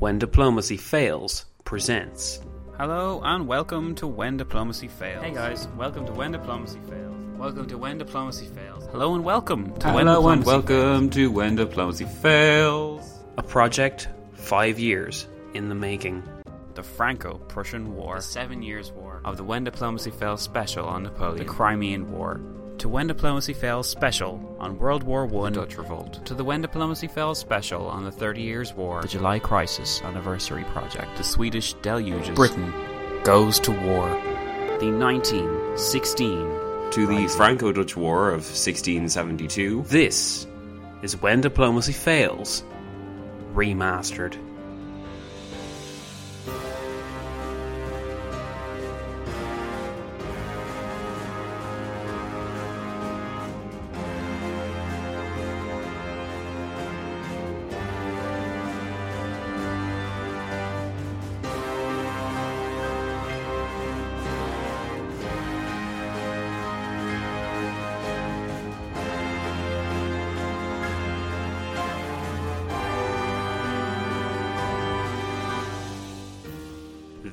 When Diplomacy Fails presents. Hello and welcome to When Diplomacy Fails. Hey guys, welcome to When Diplomacy Fails. Welcome to When Diplomacy Fails. Hello and welcome to When Hello and Diplomacy welcome to When Diplomacy Fails. A project five years in the making. The Franco-Prussian War. The Seven Years War. Of the When Diplomacy Fails special on Napoleon. The Crimean War. To When Diplomacy Fails special on World War One. Dutch Revolt. To the When Diplomacy Fails special on the Thirty Years War. The July Crisis Anniversary Project. The Swedish Deluges. Britain goes to war. The 1916 To the Franco Dutch War of 1672. This is When Diplomacy Fails Remastered.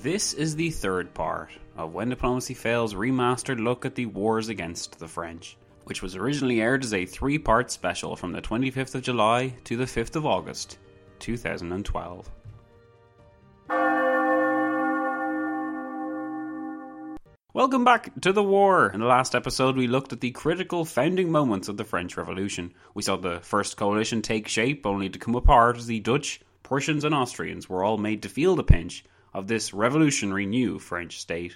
This is the third part of When Diplomacy Fails remastered look at the wars against the French, which was originally aired as a three part special from the 25th of July to the 5th of August, 2012. Welcome back to the war. In the last episode, we looked at the critical founding moments of the French Revolution. We saw the first coalition take shape, only to come apart as the Dutch, Prussians, and Austrians were all made to feel the pinch of this revolutionary new French state.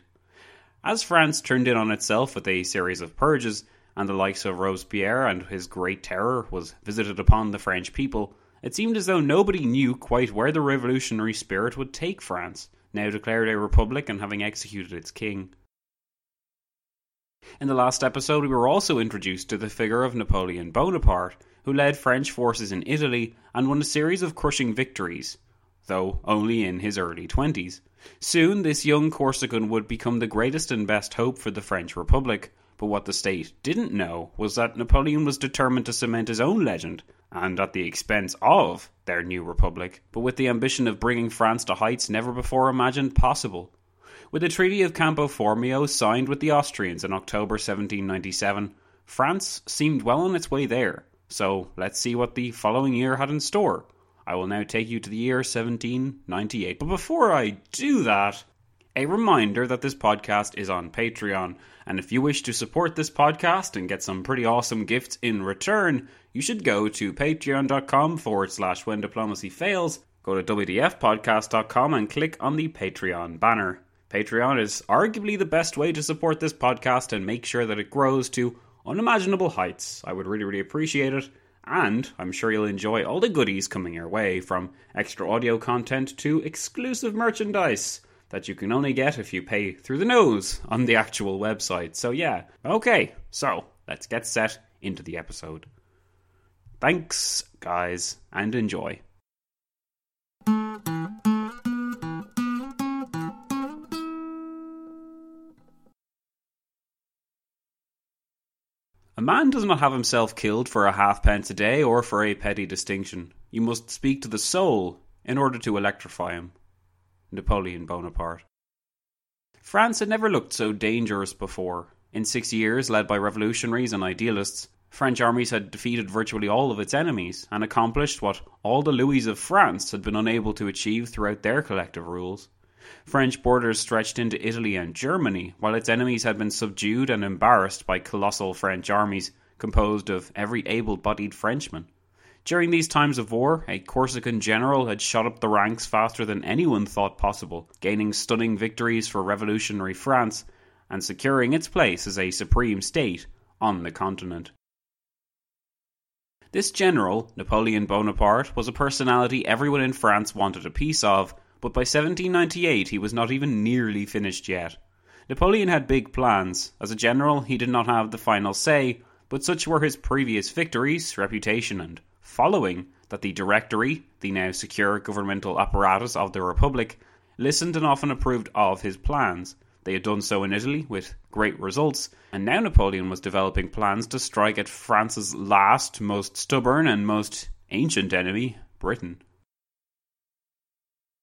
As France turned in on itself with a series of purges, and the likes of Robespierre and his Great Terror was visited upon the French people, it seemed as though nobody knew quite where the revolutionary spirit would take France, now declared a republic and having executed its king. In the last episode, we were also introduced to the figure of Napoleon Bonaparte, who led French forces in Italy and won a series of crushing victories, though only in his early 20s. Soon, this young Corsican would become the greatest and best hope for the French Republic, but what the state didn't know was that Napoleon was determined to cement his own legend, and at the expense of their new republic, but with the ambition of bringing France to heights never before imagined possible. With the Treaty of Campo Formio signed with the Austrians in October 1797, France seemed well on its way there. So let's see what the following year had in store. I will now take you to the year 1798. But before I do that, a reminder that this podcast is on Patreon. And if you wish to support this podcast and get some pretty awesome gifts in return, you should go to patreon.com forward slash when diplomacy fails, go to wdfpodcast.com and click on the Patreon banner. Patreon is arguably the best way to support this podcast and make sure that it grows to unimaginable heights. I would really, really appreciate it. And I'm sure you'll enjoy all the goodies coming your way from extra audio content to exclusive merchandise that you can only get if you pay through the nose on the actual website. So, yeah, okay, so let's get set into the episode. Thanks, guys, and enjoy. A man does not have himself killed for a halfpence a day or for a petty distinction. You must speak to the soul in order to electrify him. Napoleon Bonaparte. France had never looked so dangerous before. In six years, led by revolutionaries and idealists, French armies had defeated virtually all of its enemies and accomplished what all the Louis of France had been unable to achieve throughout their collective rules. French borders stretched into Italy and Germany, while its enemies had been subdued and embarrassed by colossal French armies composed of every able bodied Frenchman. During these times of war, a Corsican general had shot up the ranks faster than anyone thought possible, gaining stunning victories for revolutionary France and securing its place as a supreme state on the continent. This general, Napoleon Bonaparte, was a personality everyone in France wanted a piece of, but by 1798 he was not even nearly finished yet. Napoleon had big plans. As a general, he did not have the final say, but such were his previous victories, reputation, and following that the Directory, the now secure governmental apparatus of the Republic, listened and often approved of his plans. They had done so in Italy with great results, and now Napoleon was developing plans to strike at France's last, most stubborn, and most ancient enemy, Britain.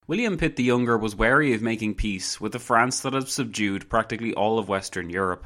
William Pitt the Younger was wary of making peace with a France that had subdued practically all of Western Europe.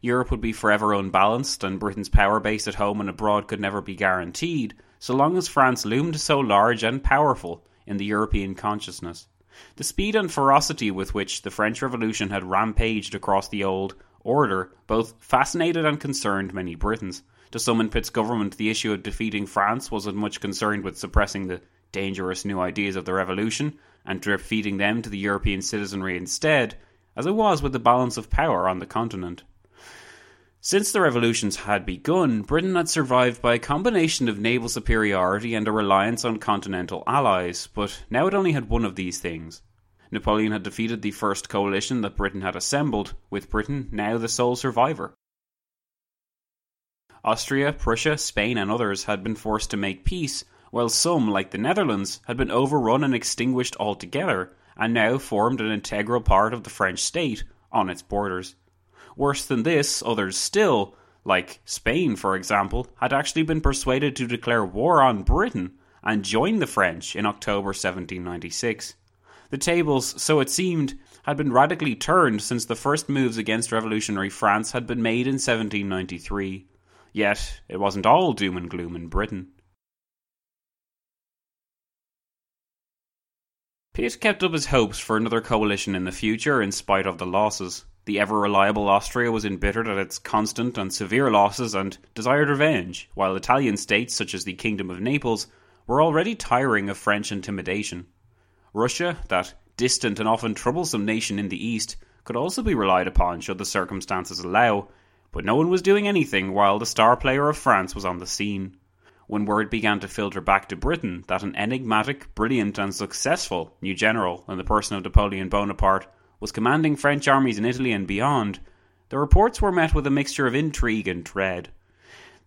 Europe would be forever unbalanced, and Britain's power base at home and abroad could never be guaranteed, so long as France loomed so large and powerful in the European consciousness. The speed and ferocity with which the French Revolution had rampaged across the old order both fascinated and concerned many Britons. To some in Pitt's government, the issue of defeating France was as much concerned with suppressing the dangerous new ideas of the revolution and drip feeding them to the European citizenry instead, as it was with the balance of power on the continent. Since the revolutions had begun, Britain had survived by a combination of naval superiority and a reliance on continental allies, but now it only had one of these things. Napoleon had defeated the first coalition that Britain had assembled, with Britain now the sole survivor. Austria, Prussia, Spain, and others had been forced to make peace, while some, like the Netherlands, had been overrun and extinguished altogether, and now formed an integral part of the French state on its borders. Worse than this, others still, like Spain for example, had actually been persuaded to declare war on Britain and join the French in October 1796. The tables, so it seemed, had been radically turned since the first moves against revolutionary France had been made in 1793. Yet, it wasn't all doom and gloom in Britain. Pitt kept up his hopes for another coalition in the future in spite of the losses. The ever reliable Austria was embittered at its constant and severe losses and desired revenge, while Italian states such as the Kingdom of Naples were already tiring of French intimidation. Russia, that distant and often troublesome nation in the east, could also be relied upon should the circumstances allow, but no one was doing anything while the star player of France was on the scene. When word began to filter back to Britain that an enigmatic, brilliant, and successful new general in the person of Napoleon Bonaparte was commanding French armies in Italy and beyond, the reports were met with a mixture of intrigue and dread.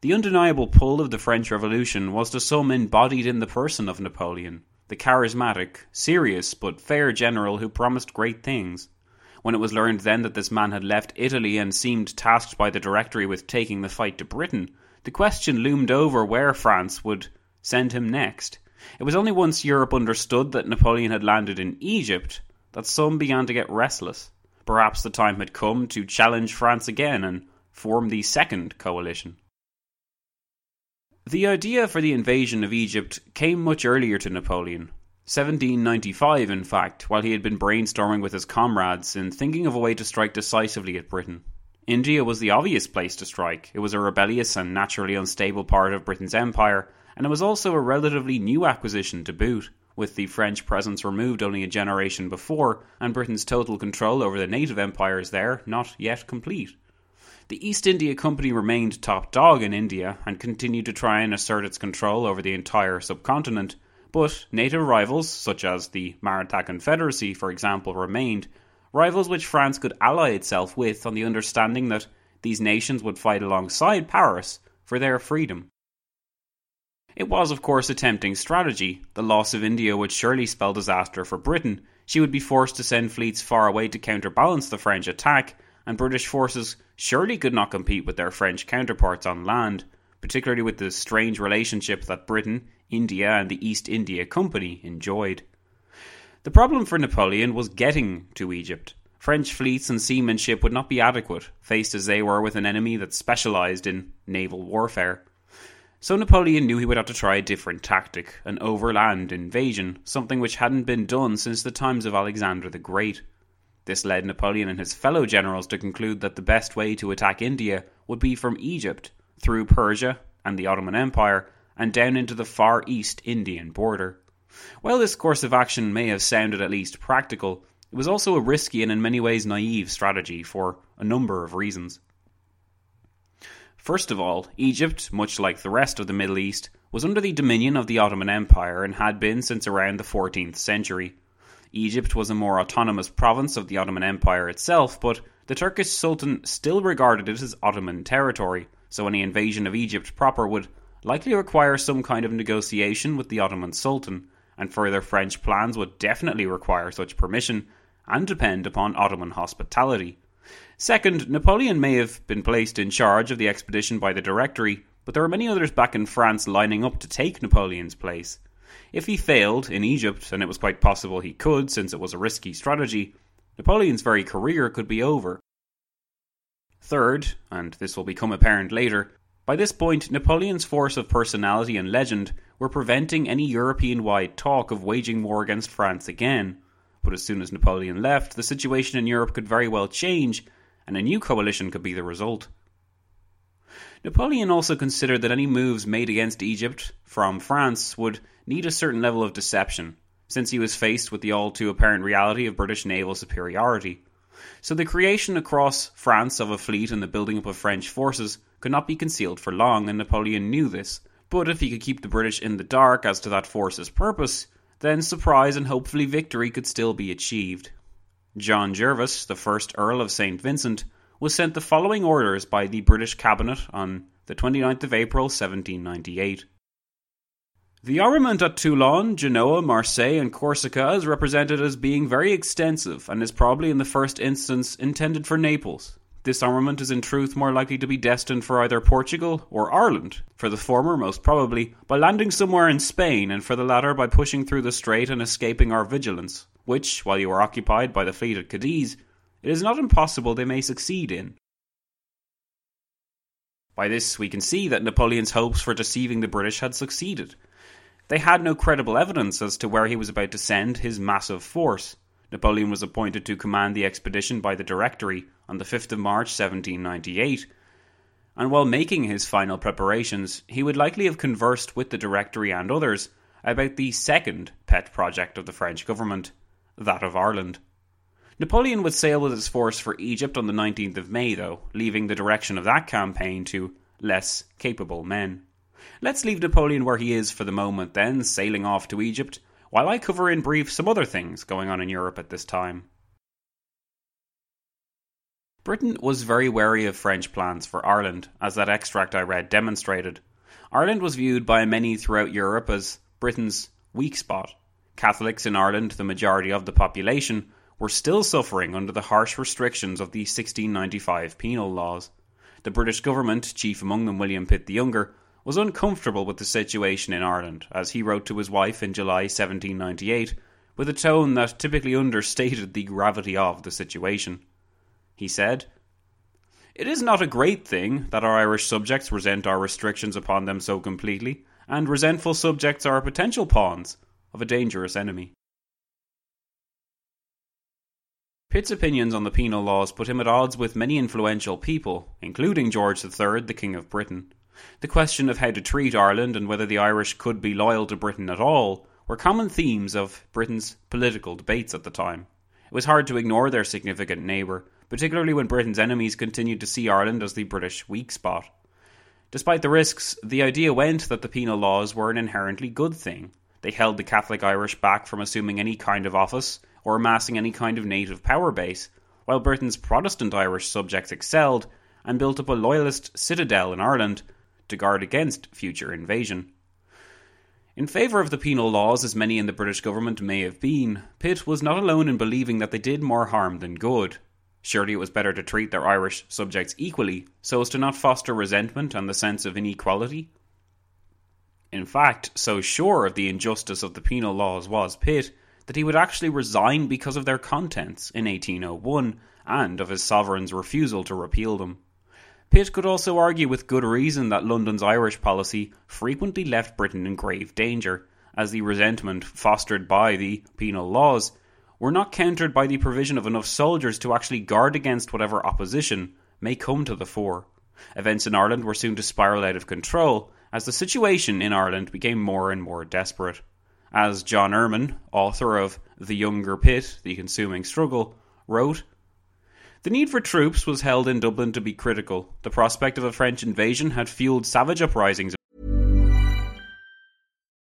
The undeniable pull of the French Revolution was to some embodied in the person of Napoleon, the charismatic, serious, but fair general who promised great things. When it was learned then that this man had left Italy and seemed tasked by the Directory with taking the fight to Britain, the question loomed over where France would send him next. It was only once Europe understood that Napoleon had landed in Egypt that some began to get restless. Perhaps the time had come to challenge France again and form the second coalition. The idea for the invasion of Egypt came much earlier to Napoleon. 1795, in fact, while he had been brainstorming with his comrades and thinking of a way to strike decisively at Britain. India was the obvious place to strike. It was a rebellious and naturally unstable part of Britain's empire, and it was also a relatively new acquisition to boot with the French presence removed only a generation before, and Britain's total control over the native empires there not yet complete. The East India Company remained top dog in India and continued to try and assert its control over the entire subcontinent, but native rivals, such as the Maratha Confederacy, for example, remained, rivals which France could ally itself with on the understanding that these nations would fight alongside Paris for their freedom. It was, of course, a tempting strategy. The loss of India would surely spell disaster for Britain. She would be forced to send fleets far away to counterbalance the French attack, and British forces surely could not compete with their French counterparts on land, particularly with the strange relationship that Britain, India, and the East India Company enjoyed. The problem for Napoleon was getting to Egypt. French fleets and seamanship would not be adequate, faced as they were with an enemy that specialised in naval warfare. So Napoleon knew he would have to try a different tactic, an overland invasion, something which hadn't been done since the times of Alexander the Great. This led Napoleon and his fellow generals to conclude that the best way to attack India would be from Egypt, through Persia and the Ottoman Empire, and down into the far east Indian border. While this course of action may have sounded at least practical, it was also a risky and in many ways naive strategy for a number of reasons. First of all, Egypt, much like the rest of the Middle East, was under the dominion of the Ottoman Empire and had been since around the 14th century. Egypt was a more autonomous province of the Ottoman Empire itself, but the Turkish Sultan still regarded it as Ottoman territory, so any invasion of Egypt proper would likely require some kind of negotiation with the Ottoman Sultan, and further French plans would definitely require such permission and depend upon Ottoman hospitality. Second, Napoleon may have been placed in charge of the expedition by the Directory, but there were many others back in France lining up to take Napoleon's place. If he failed in Egypt, and it was quite possible he could since it was a risky strategy, Napoleon's very career could be over. Third, and this will become apparent later, by this point Napoleon's force of personality and legend were preventing any European wide talk of waging war against France again. But as soon as Napoleon left, the situation in Europe could very well change, and a new coalition could be the result. Napoleon also considered that any moves made against Egypt from France would need a certain level of deception, since he was faced with the all too apparent reality of British naval superiority. So the creation across France of a fleet and the building up of French forces could not be concealed for long, and Napoleon knew this. But if he could keep the British in the dark as to that force's purpose, then surprise and hopefully victory could still be achieved. John Jervis, the first Earl of St. Vincent, was sent the following orders by the British Cabinet on the 29th of April 1798. The armament at Toulon, Genoa, Marseille, and Corsica is represented as being very extensive and is probably in the first instance intended for Naples. This armament is in truth more likely to be destined for either Portugal or Ireland, for the former most probably by landing somewhere in Spain, and for the latter by pushing through the strait and escaping our vigilance which, while you are occupied by the fleet at Cadiz, it is not impossible they may succeed in. By this, we can see that Napoleon's hopes for deceiving the British had succeeded. They had no credible evidence as to where he was about to send his massive force. Napoleon was appointed to command the expedition by the Directory on the 5th of March 1798, and while making his final preparations, he would likely have conversed with the Directory and others about the second pet project of the French government, that of Ireland. Napoleon would sail with his force for Egypt on the 19th of May, though, leaving the direction of that campaign to less capable men. Let's leave Napoleon where he is for the moment, then, sailing off to Egypt, while I cover in brief some other things going on in Europe at this time. Britain was very wary of French plans for Ireland, as that extract I read demonstrated. Ireland was viewed by many throughout Europe as Britain's weak spot, Catholics in Ireland, the majority of the population, were still suffering under the harsh restrictions of the 1695 penal laws. The British government, chief among them William Pitt the Younger, was uncomfortable with the situation in Ireland, as he wrote to his wife in July 1798, with a tone that typically understated the gravity of the situation. He said, It is not a great thing that our Irish subjects resent our restrictions upon them so completely, and resentful subjects are potential pawns of a dangerous enemy. Pitt's opinions on the penal laws put him at odds with many influential people, including George III, the King of Britain. The question of how to treat Ireland and whether the Irish could be loyal to Britain at all were common themes of Britain's political debates at the time. It was hard to ignore their significant neighbour, particularly when Britain's enemies continued to see Ireland as the British weak spot. Despite the risks, the idea went that the penal laws were an inherently good thing, they held the Catholic Irish back from assuming any kind of office or amassing any kind of native power base, while Britain's Protestant Irish subjects excelled and built up a loyalist citadel in Ireland to guard against future invasion. In favour of the penal laws, as many in the British government may have been, Pitt was not alone in believing that they did more harm than good. Surely it was better to treat their Irish subjects equally, so as to not foster resentment and the sense of inequality. In fact, so sure of the injustice of the penal laws was Pitt, that he would actually resign because of their contents in 1801 and of his sovereign's refusal to repeal them. Pitt could also argue with good reason that London's Irish policy frequently left Britain in grave danger, as the resentment fostered by the penal laws were not countered by the provision of enough soldiers to actually guard against whatever opposition may come to the fore. Events in Ireland were soon to spiral out of control as the situation in Ireland became more and more desperate. As John Ehrman, author of The Younger Pitt, The Consuming Struggle, wrote, the need for troops was held in Dublin to be critical. The prospect of a French invasion had fueled savage uprisings.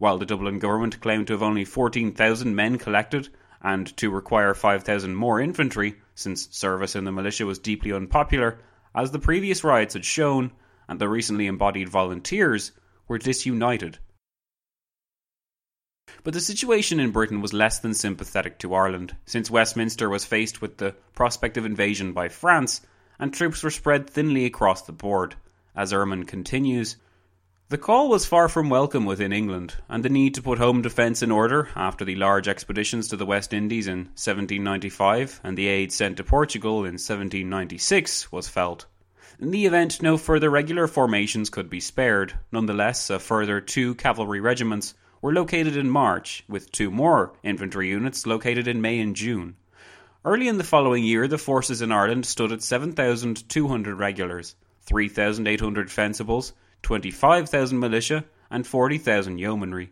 while the Dublin government claimed to have only 14,000 men collected and to require 5,000 more infantry, since service in the militia was deeply unpopular, as the previous riots had shown, and the recently embodied volunteers were disunited. But the situation in Britain was less than sympathetic to Ireland, since Westminster was faced with the prospect of invasion by France, and troops were spread thinly across the board. As Ehrman continues, the call was far from welcome within England, and the need to put home defence in order after the large expeditions to the West Indies in 1795 and the aid sent to Portugal in 1796 was felt. In the event no further regular formations could be spared, nonetheless, a further two cavalry regiments were located in March, with two more infantry units located in May and June. Early in the following year, the forces in Ireland stood at 7,200 regulars, 3,800 fencibles, 25,000 militia, and 40,000 yeomanry.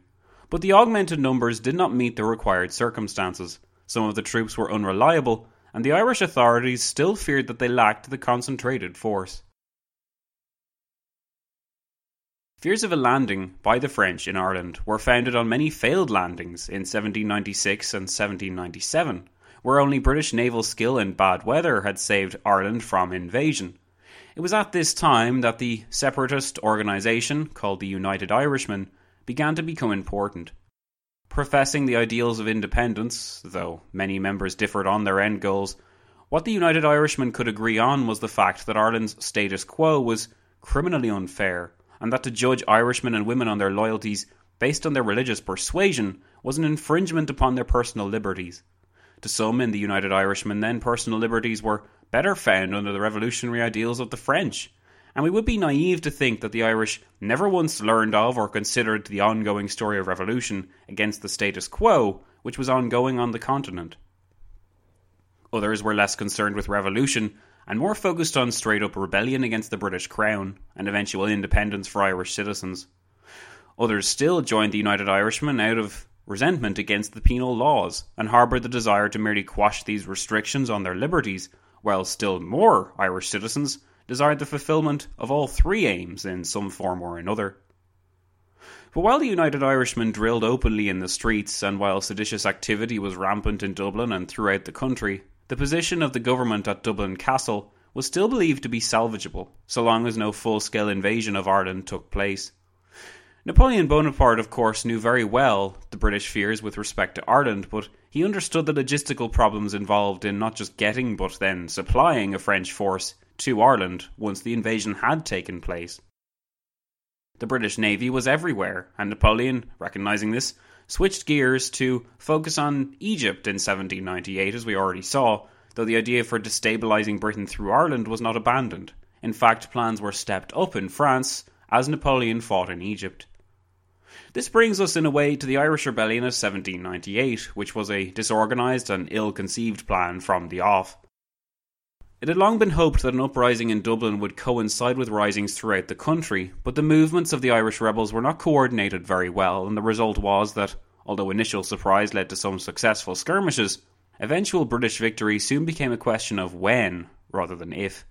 But the augmented numbers did not meet the required circumstances. Some of the troops were unreliable, and the Irish authorities still feared that they lacked the concentrated force. Fears of a landing by the French in Ireland were founded on many failed landings in 1796 and 1797, where only British naval skill and bad weather had saved Ireland from invasion. It was at this time that the separatist organisation, called the United Irishmen, began to become important. Professing the ideals of independence, though many members differed on their end goals, what the United Irishmen could agree on was the fact that Ireland's status quo was criminally unfair, and that to judge Irishmen and women on their loyalties based on their religious persuasion was an infringement upon their personal liberties. To some in the United Irishmen, then, personal liberties were better found under the revolutionary ideals of the French, and we would be naive to think that the Irish never once learned of or considered the ongoing story of revolution against the status quo which was ongoing on the continent. Others were less concerned with revolution and more focused on straight up rebellion against the British Crown and eventual independence for Irish citizens. Others still joined the United Irishmen out of resentment against the penal laws and harboured the desire to merely quash these restrictions on their liberties, while still more Irish citizens desired the fulfilment of all three aims in some form or another. But while the United Irishmen drilled openly in the streets, and while seditious activity was rampant in Dublin and throughout the country, the position of the government at Dublin Castle was still believed to be salvageable, so long as no full scale invasion of Ireland took place. Napoleon Bonaparte, of course, knew very well the British fears with respect to Ireland, but he understood the logistical problems involved in not just getting but then supplying a French force to Ireland once the invasion had taken place. The British Navy was everywhere, and Napoleon, recognising this, switched gears to focus on Egypt in 1798, as we already saw, though the idea for destabilising Britain through Ireland was not abandoned. In fact, plans were stepped up in France as Napoleon fought in Egypt. This brings us in a way to the Irish Rebellion of 1798, which was a disorganised and ill conceived plan from the off. It had long been hoped that an uprising in Dublin would coincide with risings throughout the country, but the movements of the Irish rebels were not coordinated very well, and the result was that, although initial surprise led to some successful skirmishes, eventual British victory soon became a question of when rather than if.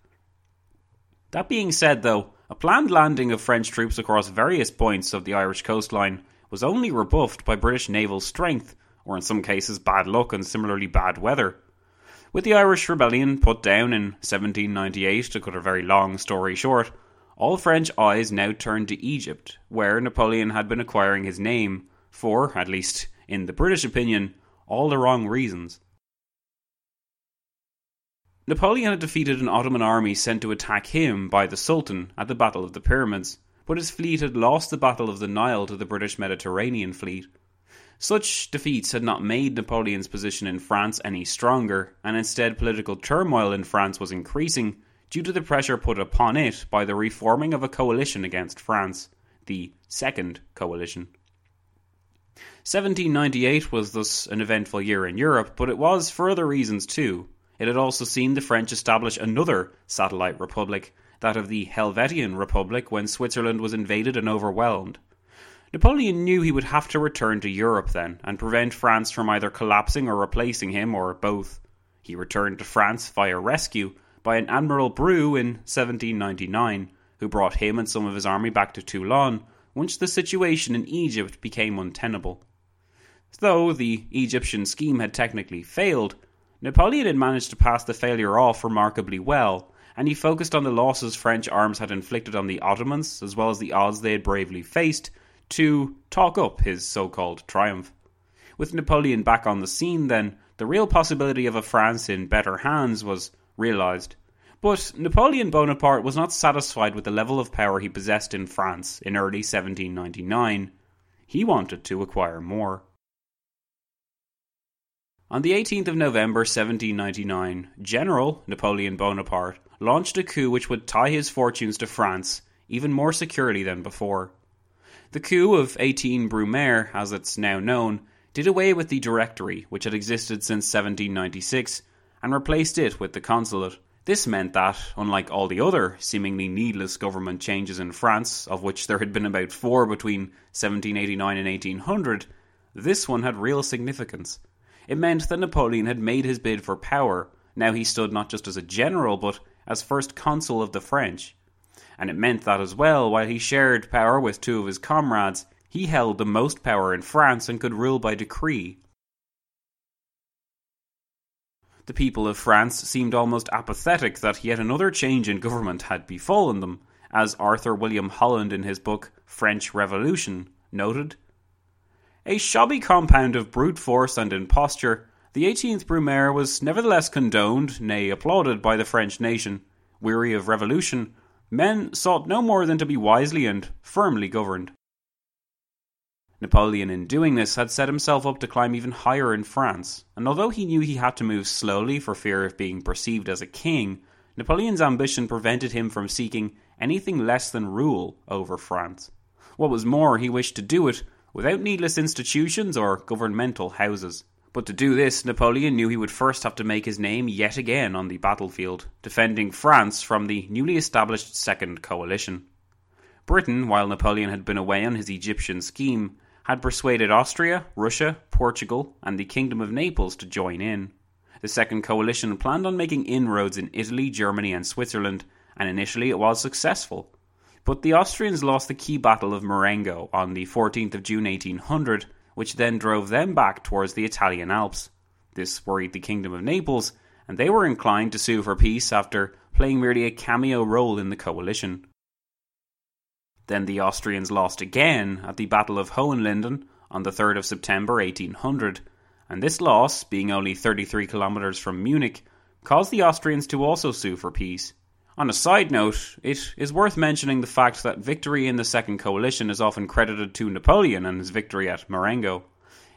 That being said, though, a planned landing of French troops across various points of the Irish coastline was only rebuffed by British naval strength, or in some cases bad luck and similarly bad weather. With the Irish rebellion put down in 1798, to cut a very long story short, all French eyes now turned to Egypt, where Napoleon had been acquiring his name for, at least in the British opinion, all the wrong reasons. Napoleon had defeated an Ottoman army sent to attack him by the Sultan at the Battle of the Pyramids, but his fleet had lost the Battle of the Nile to the British Mediterranean fleet, such defeats had not made Napoleon's position in France any stronger, and instead political turmoil in France was increasing due to the pressure put upon it by the reforming of a coalition against France, the Second Coalition. 1798 was thus an eventful year in Europe, but it was for other reasons too. It had also seen the French establish another satellite republic, that of the Helvetian Republic, when Switzerland was invaded and overwhelmed. Napoleon knew he would have to return to Europe then and prevent France from either collapsing or replacing him or both. He returned to France via rescue by an Admiral Bru in 1799, who brought him and some of his army back to Toulon once the situation in Egypt became untenable. Though the Egyptian scheme had technically failed, Napoleon had managed to pass the failure off remarkably well, and he focused on the losses French arms had inflicted on the Ottomans, as well as the odds they had bravely faced, to talk up his so called triumph. With Napoleon back on the scene, then, the real possibility of a France in better hands was realised. But Napoleon Bonaparte was not satisfied with the level of power he possessed in France in early 1799. He wanted to acquire more. On the 18th of November 1799, General Napoleon Bonaparte launched a coup which would tie his fortunes to France even more securely than before. The coup of 18 Brumaire, as it's now known, did away with the Directory, which had existed since 1796, and replaced it with the Consulate. This meant that, unlike all the other seemingly needless government changes in France, of which there had been about four between 1789 and 1800, this one had real significance. It meant that Napoleon had made his bid for power. Now he stood not just as a general, but as first consul of the French and it meant that as well, while he shared power with two of his comrades, he held the most power in France and could rule by decree. The people of France seemed almost apathetic that yet another change in government had befallen them, as Arthur William Holland in his book French Revolution noted. A shabby compound of brute force and imposture, the 18th Brumaire was nevertheless condoned, nay applauded by the French nation. Weary of revolution, men sought no more than to be wisely and firmly governed. Napoleon, in doing this, had set himself up to climb even higher in France, and although he knew he had to move slowly for fear of being perceived as a king, Napoleon's ambition prevented him from seeking anything less than rule over France. What was more, he wished to do it without needless institutions or governmental houses. But to do this, Napoleon knew he would first have to make his name yet again on the battlefield, defending France from the newly established Second Coalition. Britain, while Napoleon had been away on his Egyptian scheme, had persuaded Austria, Russia, Portugal, and the Kingdom of Naples to join in. The Second Coalition planned on making inroads in Italy, Germany, and Switzerland, and initially it was successful. But the Austrians lost the key battle of Marengo on the 14th of June 1800, which then drove them back towards the Italian Alps. This worried the Kingdom of Naples, and they were inclined to sue for peace after playing merely a cameo role in the coalition. Then the Austrians lost again at the Battle of Hohenlinden on the 3rd of September 1800, and this loss, being only 33 kilometres from Munich, caused the Austrians to also sue for peace. On a side note, it is worth mentioning the fact that victory in the Second Coalition is often credited to Napoleon and his victory at Marengo.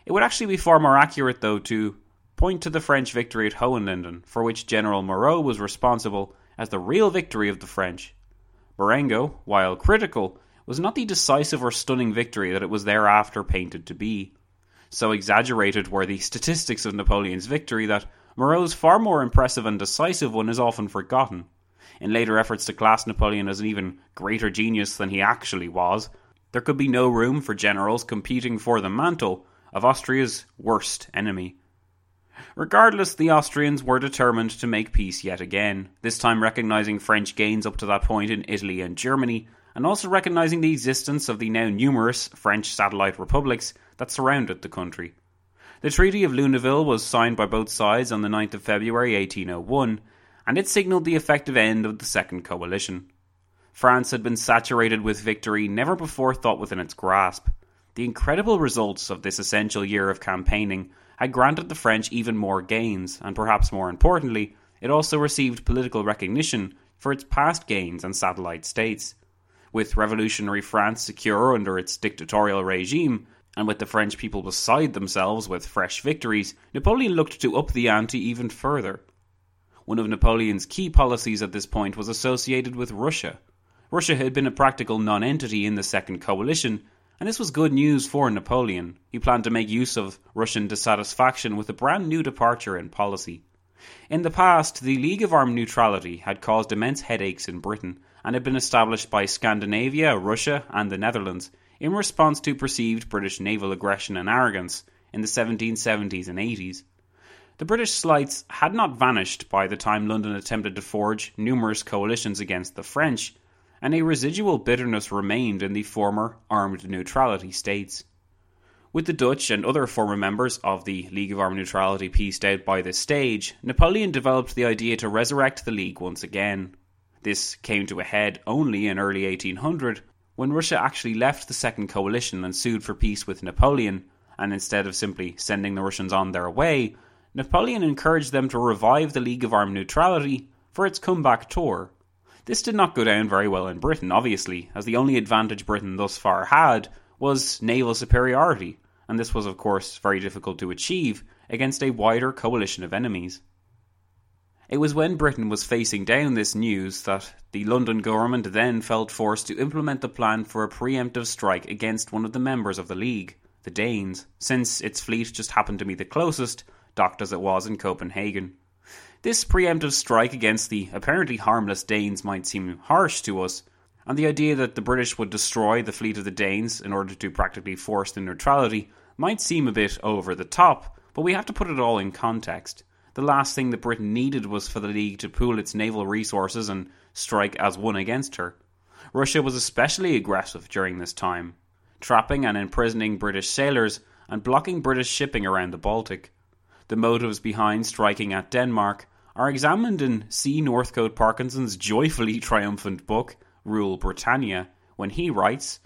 It would actually be far more accurate, though, to point to the French victory at Hohenlinden, for which General Moreau was responsible, as the real victory of the French. Marengo, while critical, was not the decisive or stunning victory that it was thereafter painted to be. So exaggerated were the statistics of Napoleon's victory that Moreau's far more impressive and decisive one is often forgotten. In later efforts to class Napoleon as an even greater genius than he actually was, there could be no room for generals competing for the mantle of Austria's worst enemy. Regardless, the Austrians were determined to make peace yet again, this time recognising French gains up to that point in Italy and Germany, and also recognising the existence of the now numerous French satellite republics that surrounded the country. The Treaty of Luneville was signed by both sides on the 9th of February 1801, and it signalled the effective end of the Second Coalition. France had been saturated with victory never before thought within its grasp. The incredible results of this essential year of campaigning had granted the French even more gains, and perhaps more importantly, it also received political recognition for its past gains and satellite states. With revolutionary France secure under its dictatorial regime, and with the French people beside themselves with fresh victories, Napoleon looked to up the ante even further. One of Napoleon's key policies at this point was associated with Russia. Russia had been a practical nonentity in the Second Coalition, and this was good news for Napoleon. He planned to make use of Russian dissatisfaction with a brand new departure in policy. In the past, the League of Armed Neutrality had caused immense headaches in Britain and had been established by Scandinavia, Russia, and the Netherlands in response to perceived British naval aggression and arrogance in the 1770s and 80s. The British slights had not vanished by the time London attempted to forge numerous coalitions against the French, and a residual bitterness remained in the former armed neutrality states. With the Dutch and other former members of the League of Armed Neutrality pieced out by this stage, Napoleon developed the idea to resurrect the League once again. This came to a head only in early 1800 when Russia actually left the Second Coalition and sued for peace with Napoleon, and instead of simply sending the Russians on their way, Napoleon encouraged them to revive the League of Armed Neutrality for its comeback tour this did not go down very well in Britain, obviously, as the only advantage Britain thus far had was naval superiority, and this was, of course, very difficult to achieve against a wider coalition of enemies. It was when Britain was facing down this news that the London government then felt forced to implement the plan for a preemptive strike against one of the members of the League, the Danes, since its fleet just happened to be the closest, docked as it was in Copenhagen. This preemptive strike against the apparently harmless Danes might seem harsh to us, and the idea that the British would destroy the fleet of the Danes in order to practically force their neutrality might seem a bit over the top, but we have to put it all in context. The last thing that Britain needed was for the League to pool its naval resources and strike as one against her. Russia was especially aggressive during this time, trapping and imprisoning British sailors and blocking British shipping around the Baltic. The motives behind striking at Denmark are examined in C. Northcote Parkinson's joyfully triumphant book, Rule Britannia, when he writes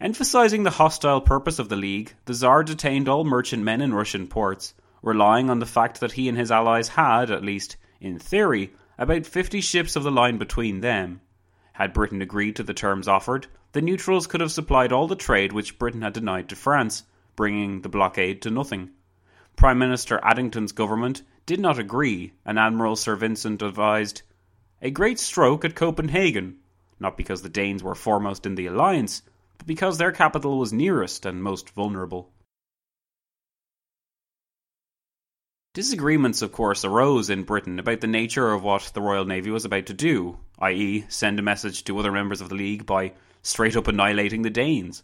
Emphasizing the hostile purpose of the League, the Tsar detained all merchantmen in Russian ports, relying on the fact that he and his allies had, at least in theory, about 50 ships of the line between them. Had Britain agreed to the terms offered, the neutrals could have supplied all the trade which Britain had denied to France, bringing the blockade to nothing. Prime Minister Addington's government did not agree, and Admiral Sir Vincent advised a great stroke at Copenhagen, not because the Danes were foremost in the alliance, but because their capital was nearest and most vulnerable. Disagreements, of course, arose in Britain about the nature of what the Royal Navy was about to do, i.e., send a message to other members of the League by straight up annihilating the Danes.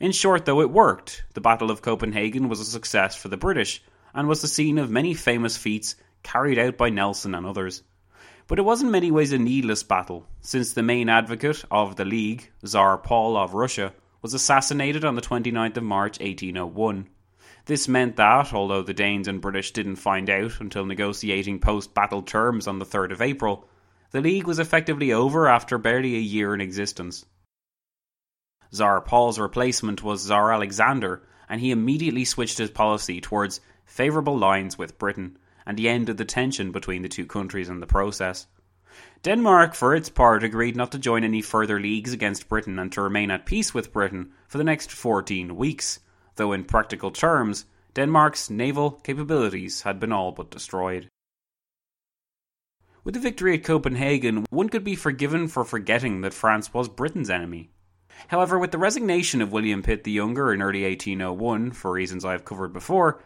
In short, though, it worked. The Battle of Copenhagen was a success for the British and was the scene of many famous feats carried out by Nelson and others. But it was in many ways a needless battle, since the main advocate of the League, Tsar Paul of Russia, was assassinated on the 29th of March 1801. This meant that, although the Danes and British didn't find out until negotiating post battle terms on the 3rd of April, the League was effectively over after barely a year in existence. Tsar Paul's replacement was Tsar Alexander, and he immediately switched his policy towards favourable lines with Britain, and he ended the tension between the two countries in the process. Denmark, for its part, agreed not to join any further leagues against Britain and to remain at peace with Britain for the next 14 weeks though in practical terms, Denmark's naval capabilities had been all but destroyed. With the victory at Copenhagen, one could be forgiven for forgetting that France was Britain's enemy. However, with the resignation of William Pitt the Younger in early 1801, for reasons I have covered before,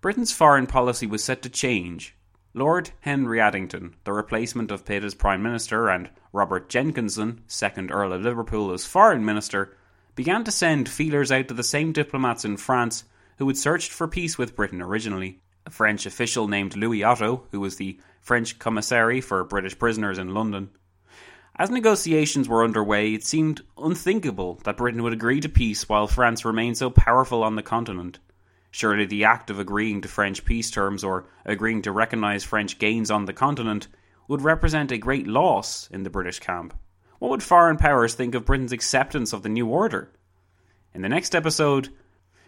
Britain's foreign policy was set to change. Lord Henry Addington, the replacement of Pitt as Prime Minister, and Robert Jenkinson, 2nd Earl of Liverpool, as Foreign Minister, began to send feelers out to the same diplomats in France who had searched for peace with Britain originally. A French official named Louis Otto, who was the French commissary for British prisoners in London. As negotiations were underway, it seemed unthinkable that Britain would agree to peace while France remained so powerful on the continent. Surely the act of agreeing to French peace terms or agreeing to recognise French gains on the continent would represent a great loss in the British camp. What would foreign powers think of Britain's acceptance of the new order? In the next episode,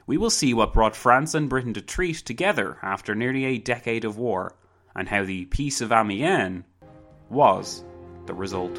we will see what brought France and Britain to treat together after nearly a decade of war, and how the Peace of Amiens was the result.